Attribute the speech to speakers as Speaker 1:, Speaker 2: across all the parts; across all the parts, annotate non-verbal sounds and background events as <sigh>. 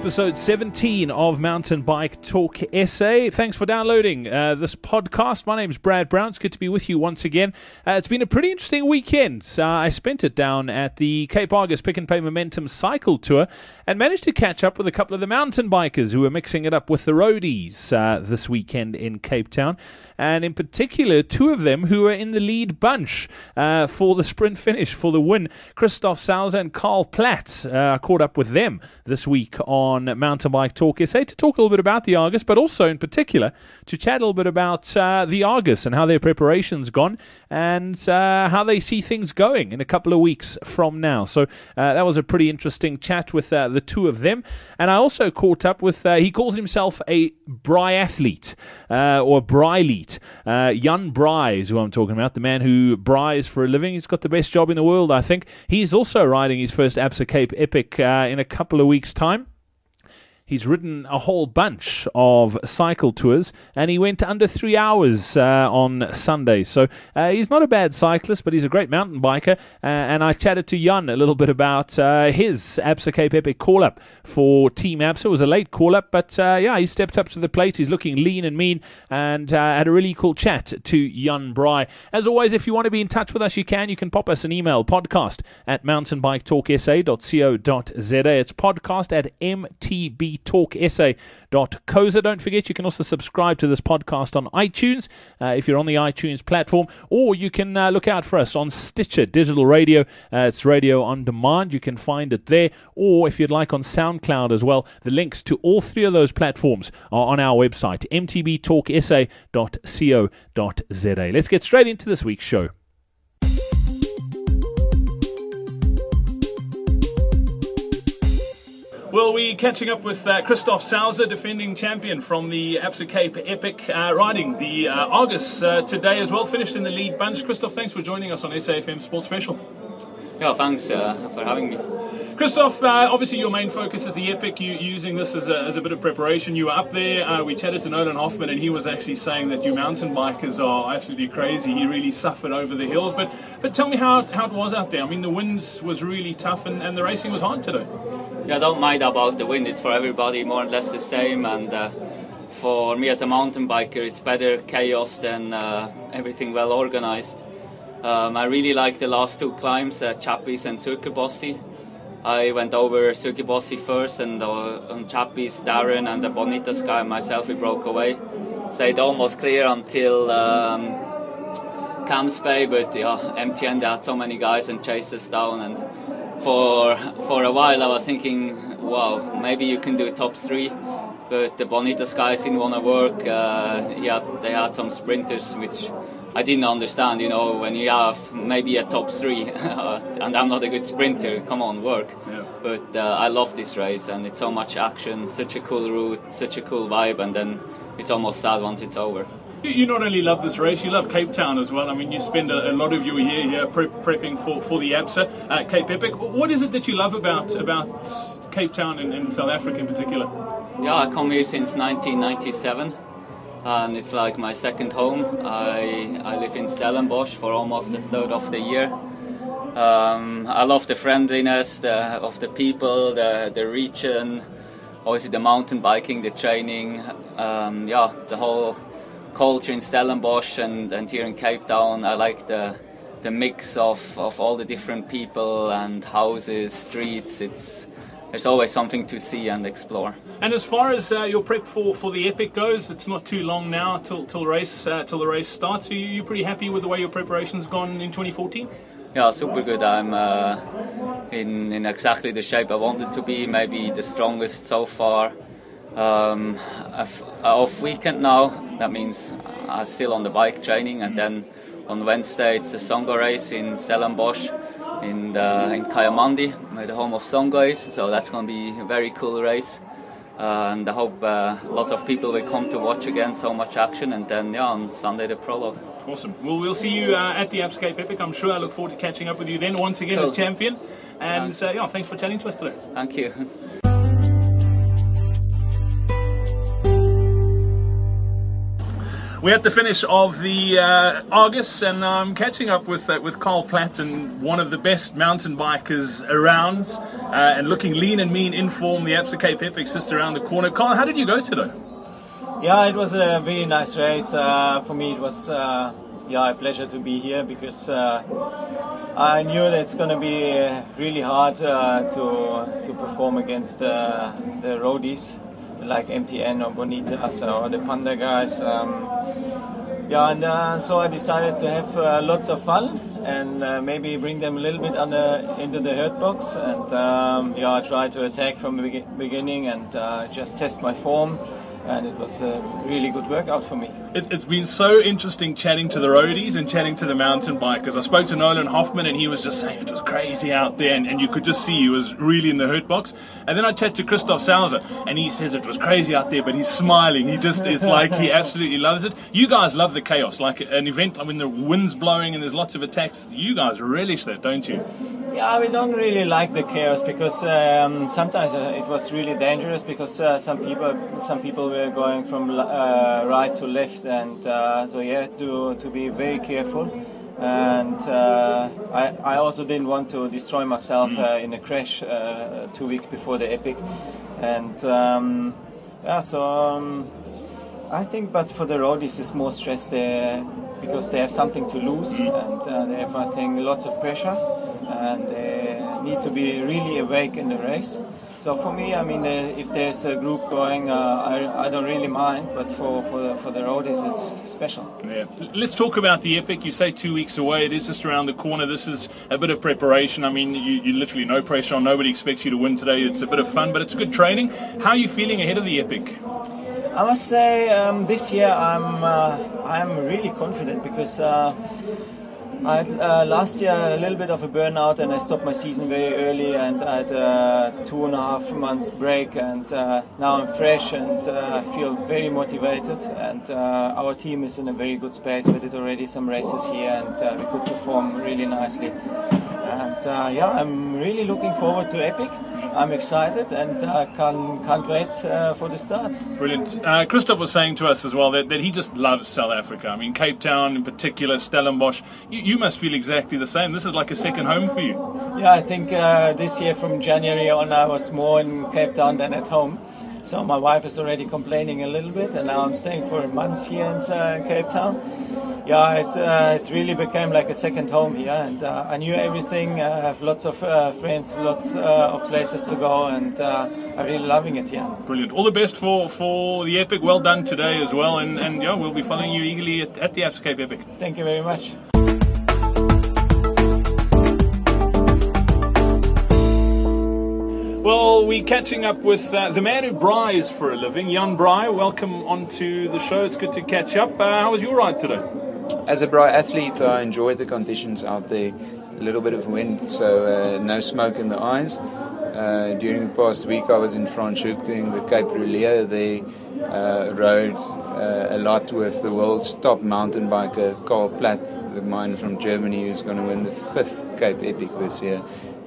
Speaker 1: episode 17 of Mountain Bike Talk SA. Thanks for downloading uh, this podcast. My name is Brad Brown. It's good to be with you once again. Uh, it's been a pretty interesting weekend. Uh, I spent it down at the Cape Argus Pick n Pay Momentum Cycle Tour and managed to catch up with a couple of the mountain bikers who were mixing it up with the roadies uh, this weekend in Cape Town and in particular, two of them who were in the lead bunch uh, for the sprint finish for the win. Christoph Sauser and Karl Platt uh, caught up with them this week on Mountain Bike Talk SA to talk a little bit about the Argus, but also in particular to chat a little bit about uh, the Argus and how their preparations gone and uh, how they see things going in a couple of weeks from now. So uh, that was a pretty interesting chat with uh, the two of them. And I also caught up with, uh, he calls himself a Bryathlete or Brylete. Jan Braai is who I'm talking about, the man who braais for a living. He's got the best job in the world, I think. He's also riding his first Absa Cape Epic in a couple of weeks' time. He's ridden a whole bunch of cycle tours, and he went under three hours uh, on Sunday. So uh, he's not a bad cyclist, but he's a great mountain biker. Uh, and I chatted to Jan a little bit about uh, his Absa Cape Epic call up for Team Absa. It was a late call up, but uh, yeah, he stepped up to the plate. He's looking lean and mean, and uh, had a really cool chat to Jan Braai. As always, if you want to be in touch with us, you can. You can pop us an email podcast at mountainbiketalksa.co.za. It's podcast at mtb talksa.coza. Don't forget, you can also subscribe to this podcast on iTunes uh, if you're on the iTunes platform, or you can uh, look out for us on Stitcher Digital Radio. Uh, it's radio on demand. You can find it there, or if you'd like on SoundCloud as well. The links to all three of those platforms are on our website, mtbtalksa.co.za. Let's get straight into this week's show. Well, we're catching up with uh, Christoph Sauser, defending champion from the Absa Cape Epic, uh, riding the uh, Argus uh, today as well. Finished in the lead bunch. Christoph, thanks for joining us on SAFM Sports Special.
Speaker 2: Yeah, thanks uh, for having me.
Speaker 1: Christoph, uh, obviously your main focus is the Epic. You using this as a, as a bit of preparation. You were up there. Uh, we chatted to Nolan Hoffman, and he was actually saying that you mountain bikers are absolutely crazy. He really suffered over the hills. But but tell me how, how it was out there. I mean, the winds was really tough, and, and the racing was hard today.
Speaker 2: Yeah, don't mind about the wind. It's for everybody more or less the same. And uh, for me as a mountain biker, it's better chaos than uh, everything well organized. Um, I really like the last two climbs, uh, Chappies and Suikerbossie. I went over Suikerbossie first, and uh, on Chappies, Darren and the Bonitas guy and myself, we broke away. Stayed almost clear until um, Camps Bay, but yeah, MTN they had so many guys and chased us down. And for for a while, I was thinking, wow, maybe you can do top three. But the Bonitas guys didn't want to work. Uh, yeah, they had some sprinters which I didn't understand, you know, when you have maybe a top three, <laughs> and I'm not a good sprinter, come on, work.
Speaker 1: Yeah.
Speaker 2: But uh, I love this race, and it's so much action, such a cool route, such a cool vibe, and then it's almost sad once it's over.
Speaker 1: You, not only love this race, you love Cape Town as well. I mean, you spend a, a lot of your year here pre- prepping for, for the ABSA, uh, Cape Epic. What is it that you love about about Cape Town and, and South Africa in particular?
Speaker 2: Yeah, I come here since 1997 and it's like my second home. I, I live in Stellenbosch for almost a third of the year. Um, I love the friendliness the, of the people, the, the region, obviously the mountain biking, the training, um, yeah, the whole culture in Stellenbosch and, and here in Cape Town. I like the the mix of, of all the different people and houses, streets. It's there's always something to see and explore.
Speaker 1: And as far as uh, your prep for, for the Epic goes, it's not too long now till till race uh, till the race starts. Are you, you pretty happy with the way your preparation's gone in 2014?
Speaker 2: Yeah, super good. I'm uh, in in exactly the shape I wanted to be. Maybe the strongest so far. Um, off weekend now. That means I'm still on the bike training, and then on Wednesday it's the Songo race in Stellenbosch in the, in Kayamandi, the home of Songo guys. So that's going to be a very cool race. Uh, and I hope uh, lots of people will come to watch again. So much action, and then yeah, on Sunday the prologue.
Speaker 1: Awesome. Well, we'll see you uh, at the Absa Cape Epic. I'm sure I look forward to catching up with you then once again as champion. And uh, yeah, thanks for chatting to us today.
Speaker 2: Thank you.
Speaker 1: We're at the finish of the uh, and I'm catching up with uh, with Karl Platt, and one of the best mountain bikers around, uh, and looking lean and mean in form. The Absa Cape Epics just around the corner. Karl, how did you go today?
Speaker 3: Yeah, it was a very nice race. Uh, for me, it was uh, yeah a pleasure to be here because uh, I knew that it's going to be really hard to to perform against the roadies like MTN or Bonita or the Panda guys. Um, yeah, and uh, so I decided to have uh, lots of fun and uh, maybe bring them a little bit under, into the hurt box. And um, yeah, I tried to attack from the beginning and uh, just test my form and it was a really good workout for me.
Speaker 1: It, has been so interesting chatting to the roadies and chatting to the mountain bikers. I spoke to Nolan Hoffman and he was just saying it was crazy out there, and, and you could just see he was really in the hurt box. And then I chat to Christoph Sauser and he says it was crazy out there, but he's smiling. He just, it's like he absolutely loves it. You guys love the chaos, like an event when the wind's blowing and there's lots of attacks. You guys relish that, don't you?
Speaker 3: Yeah, we don't really like the chaos because um, sometimes uh, it was really dangerous because uh, some people some people were going from uh, right to left, and uh, so you had to to be very careful. And uh, I, I also didn't want to destroy myself mm. uh, in a crash two weeks before the epic, and um, yeah, so um, I think, but for the roadies, it's more stress there because they have something to lose, mm. and they have, I think, lots of pressure and they need to be really awake in the race. So for me, I mean, uh, if there's a group going, uh, I, I don't really mind, but for, for, the, for the roadies, it's special.
Speaker 1: Yeah. Let's talk about the Epic. You say two weeks away. It is just around the corner. This is a bit of preparation. I mean, you, you literally no pressure on. Nobody expects you to win today. It's a bit of fun, but it's good training. How are you feeling ahead of the Epic?
Speaker 3: I must say, um, this year I'm uh, I'm really confident because uh, I had uh, last year a little bit of a burnout and I stopped my season very early and I had a two and a half months break and uh, now I'm fresh and uh, I feel very motivated and uh, our team is in a very good space. We did already some races here and uh, we could perform really nicely. And uh, yeah, I'm really looking forward to Epic. I'm excited and uh, can, can't wait uh, for the start.
Speaker 1: Brilliant. Uh, Christoph was saying to us as well that, that he just loves South Africa. I mean, Cape Town in particular, Stellenbosch. You, you must feel exactly the same. This is like a second home for you.
Speaker 3: Yeah, I think uh, this year from January on, I was more in Cape Town than at home. So my wife is already complaining a little bit, and now I'm staying for a month here in uh, Cape Town. Yeah, it, uh, it really became like a second home here, and uh, I knew everything. I have lots of uh, friends, lots uh, of places to go, and uh, I'm really loving it here.
Speaker 1: Brilliant! All the best for, for the epic. Well done today as well, and, and yeah, we'll be following you eagerly at, at the Absa Cape Epic.
Speaker 3: Thank you very much.
Speaker 1: Well, we're catching up with uh, the man who braais for a living, Jan Braai. Welcome onto the show. It's good to catch up. Uh, how was your ride today?
Speaker 4: As a braai athlete, I enjoyed the conditions out there. A little bit of wind, so uh, no smoke in the eyes. Uh, during the past week, I was in Franschhoek doing the Cape Rouleur. They uh, rode uh, a lot with the world's top mountain biker, Karl Platt, the man from Germany, who's going to win the fifth Cape Epic this year.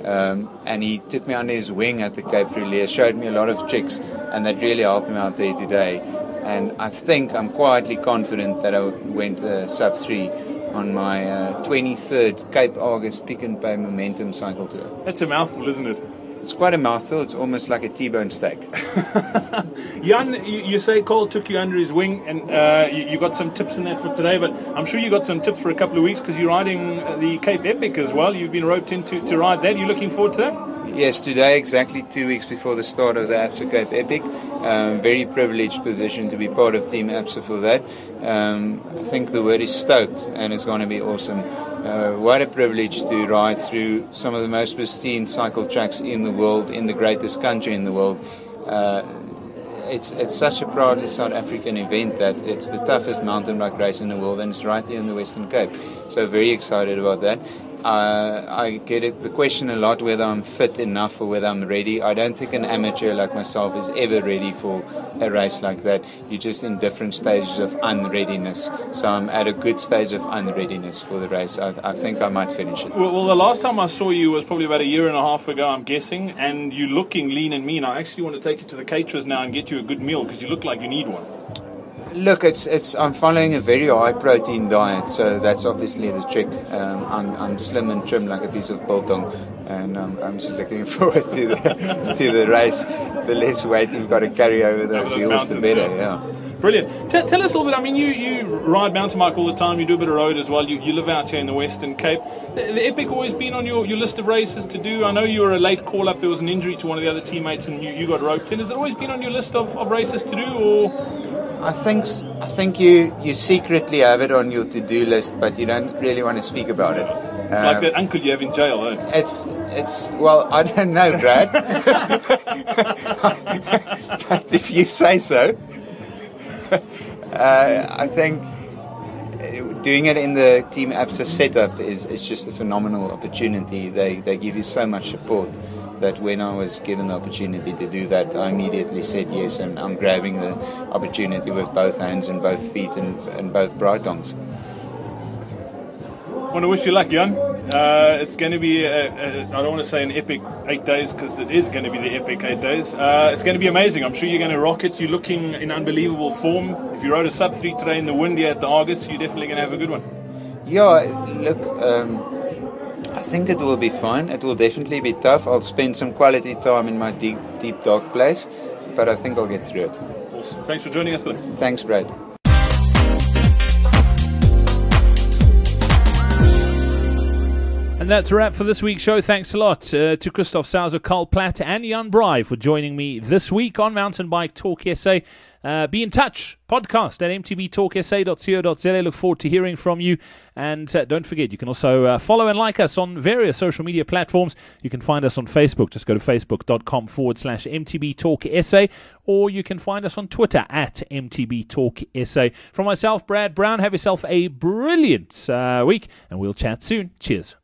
Speaker 4: Um, and he took me under his wing at the Cape Rouleur, showed me a lot of tricks, and that really helped me out there today. And I think I'm quietly confident that I went uh, sub 3 on my uh, 23rd Cape Argus Pick n Pay Momentum cycle tour.
Speaker 1: That's a mouthful, isn't it?
Speaker 4: It's quite a mouthful. It's almost like a T-bone steak. <laughs>
Speaker 1: Jan, you, say Cole took you under his wing, and uh, you, you, got some tips in that for today. But I'm sure you got some tips for a couple of weeks because you're riding the Cape Epic as well. You've been roped in to, to ride that. You're looking forward to that?
Speaker 4: Yes, today, exactly two weeks before the start of the Absa Cape Epic. Um, very privileged position to be part of Team Absa for that. Um, I think the word is stoked, and it's going to be awesome. Uh, what a privilege to ride through some of the most pristine cycle tracks in the world, in the greatest country in the world. Uh, it's it's such a proudly South African event that it's the toughest mountain bike race in the world, and it's right here in the Western Cape. So very excited about that. Uh, I get the question a lot whether I'm fit enough or whether I'm ready. I don't think an amateur like myself is ever ready for a race like that. You're just in different stages of unreadiness. So I'm at a good stage of unreadiness for the race. I, I think I might finish it.
Speaker 1: Well, well, the last time I saw you was probably about a year and a half ago, I'm guessing, and you're looking lean and mean. I actually want to take you to the caterers now and get you a good meal because you look like you need one.
Speaker 4: Look, it's it's. I'm following a very high protein diet, so that's obviously the trick. Um, I'm, I'm slim and trim like a piece of biltong, and um, I'm just looking <laughs> forward to the to the race. The less weight you've got to carry over those
Speaker 1: those
Speaker 4: hills, the better.
Speaker 1: yeah.
Speaker 4: Yeah.
Speaker 1: Brilliant. T- tell us a little bit. I mean, you, you ride mountain bike all the time. You do a bit of road as well. You, you live out here in the Western Cape. The, the Epic always been on your, your list of races to do. I know you were a late call up. There was an injury to one of the other teammates, and you, you got roped in. Has it always been on your list of, of races to do, or
Speaker 4: I think I think you you secretly have it on your to-do list, but you don't really want to speak about it.
Speaker 1: it's like that uncle you have in jail? Eh?
Speaker 4: It's it's well, I don't know, Brad. <laughs> but if you say so, uh, I think uh, doing it in the Team Absa setup is, is just a phenomenal opportunity. They they give you so much support that when I was given the opportunity to do that, I immediately said yes, and I'm grabbing the opportunity with both hands and both feet and, and both braai tongs.
Speaker 1: want to wish you luck, Jan. Uh, it's going to be, a, a, I don't want to say an epic eight days because it is going to be the epic eight days. Uh, it's going to be amazing. I'm sure you're going to rock it. You're looking in unbelievable form. If you rode a sub 3 today in the wind here at the Argus, you're definitely going to have a good one.
Speaker 4: Yeah, look, um, I think it will be fun. It will definitely be tough. I'll spend some quality time in my deep, deep dark place, but I think I'll get through it.
Speaker 1: Awesome. Thanks for joining us today.
Speaker 4: Thanks, Brad.
Speaker 1: And that's a wrap for this week's show. Thanks a lot uh, to Christoph Sauser, Karl Platt, and Jan Braai for joining me this week on Mountain Bike Talk SA. Uh, be in touch. Podcast at mtbtalksa.co.za. Look forward to hearing from you. And uh, don't forget, you can also uh, follow and like us on various social media platforms. You can find us on Facebook. Just go to facebook.com forward slash mtbtalksa. Or you can find us on Twitter at mtbtalksa. From myself, Brad Brown, have yourself a brilliant uh, week. And we'll chat soon. Cheers.